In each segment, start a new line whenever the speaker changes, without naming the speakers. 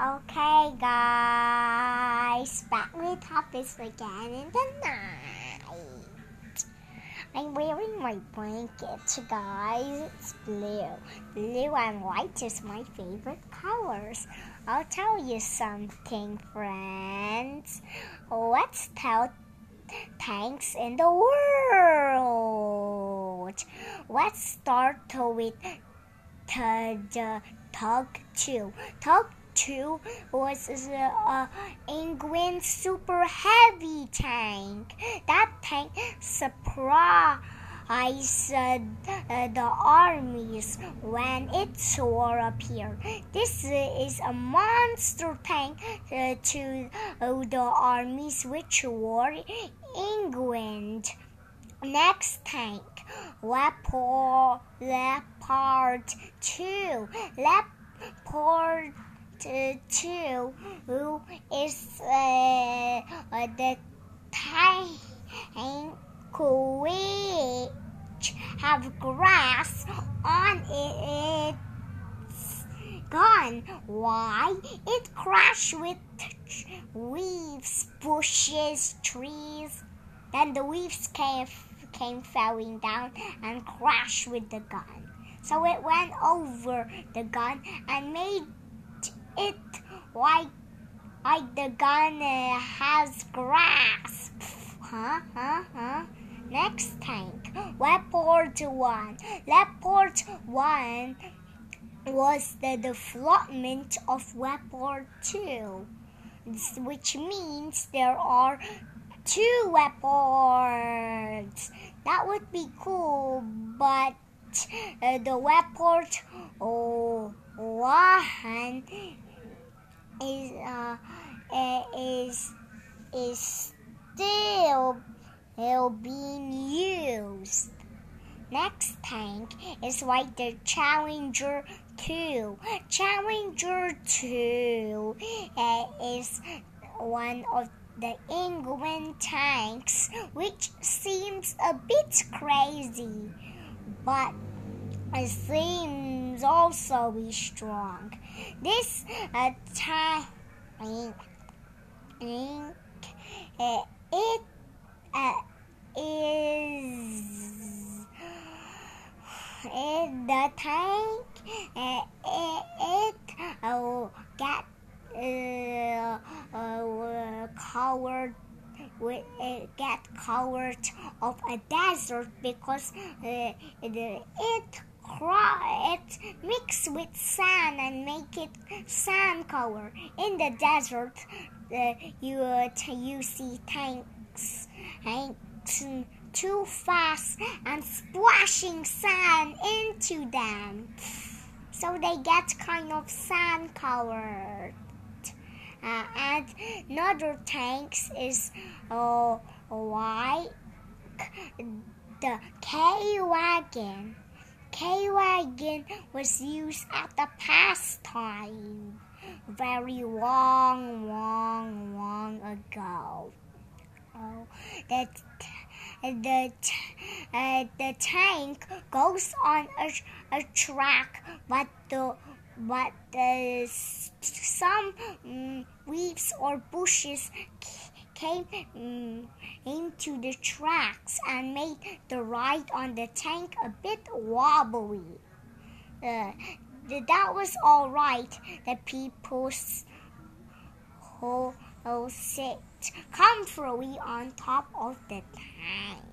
Okay, guys, back with Hafiz again in the night. I'm wearing my blanket, guys. It's blue. Blue and white is my favorite colors. I'll tell you something, friends. Let's tell tanks in the world. Let's start with the TOG 2. TOG 2 was a England super heavy tank. That tank surprised uh, the armies when it soared up here. This is a monster tank uh, to uh, the armies which war England. Next tank, Leopard, Leopard 2. Leopard two, who is uh, the tank which have grass on its gun. Why? It crashed with leaves, bushes, trees. Then the leaves came, came falling down and crashed with the gun. So it went over the gun and made it like like the gun has grass. Huh? Huh? Huh? Next tank, Leopard 1. Leopard 1 was the development of Leopard 2, which means there are two leopards. That would be cool, but uh, the leopard oh, one is uh, is is still still being used. Next tank is like the Challenger 2. Challenger 2 uh, is one of the England tanks, which seems a bit crazy, but it seems also be strong. This tank, uh, it uh, is it, the tank. Uh, it, it uh, get uh, uh, covered with uh, get covered of a desert because uh, it, it mix with sand and make it sand color. In the desert, uh, you uh, you see tanks, tanks too fast and splashing sand into them, so they get kind of sand colored. Uh, and another tanks is uh, like the K wagon. K-Wagon was used at the past time, very long, long, long ago. Oh, the the uh, the tank goes on a, a track, but the but the, some um, leaves or bushes came um, into the tracks and made the ride on the tank a bit wobbly. Uh, that was all right. The people who sit comfortably on top of the tank.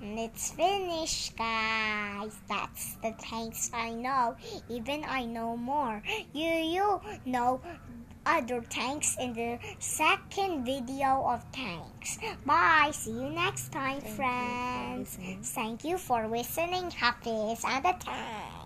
And it's finished, guys. That's the tanks I know. Even I know more. You, you know other tanks in the second video of tanks. Bye. See you next time, Thank friends. You Thank you for listening. Happy and the tank.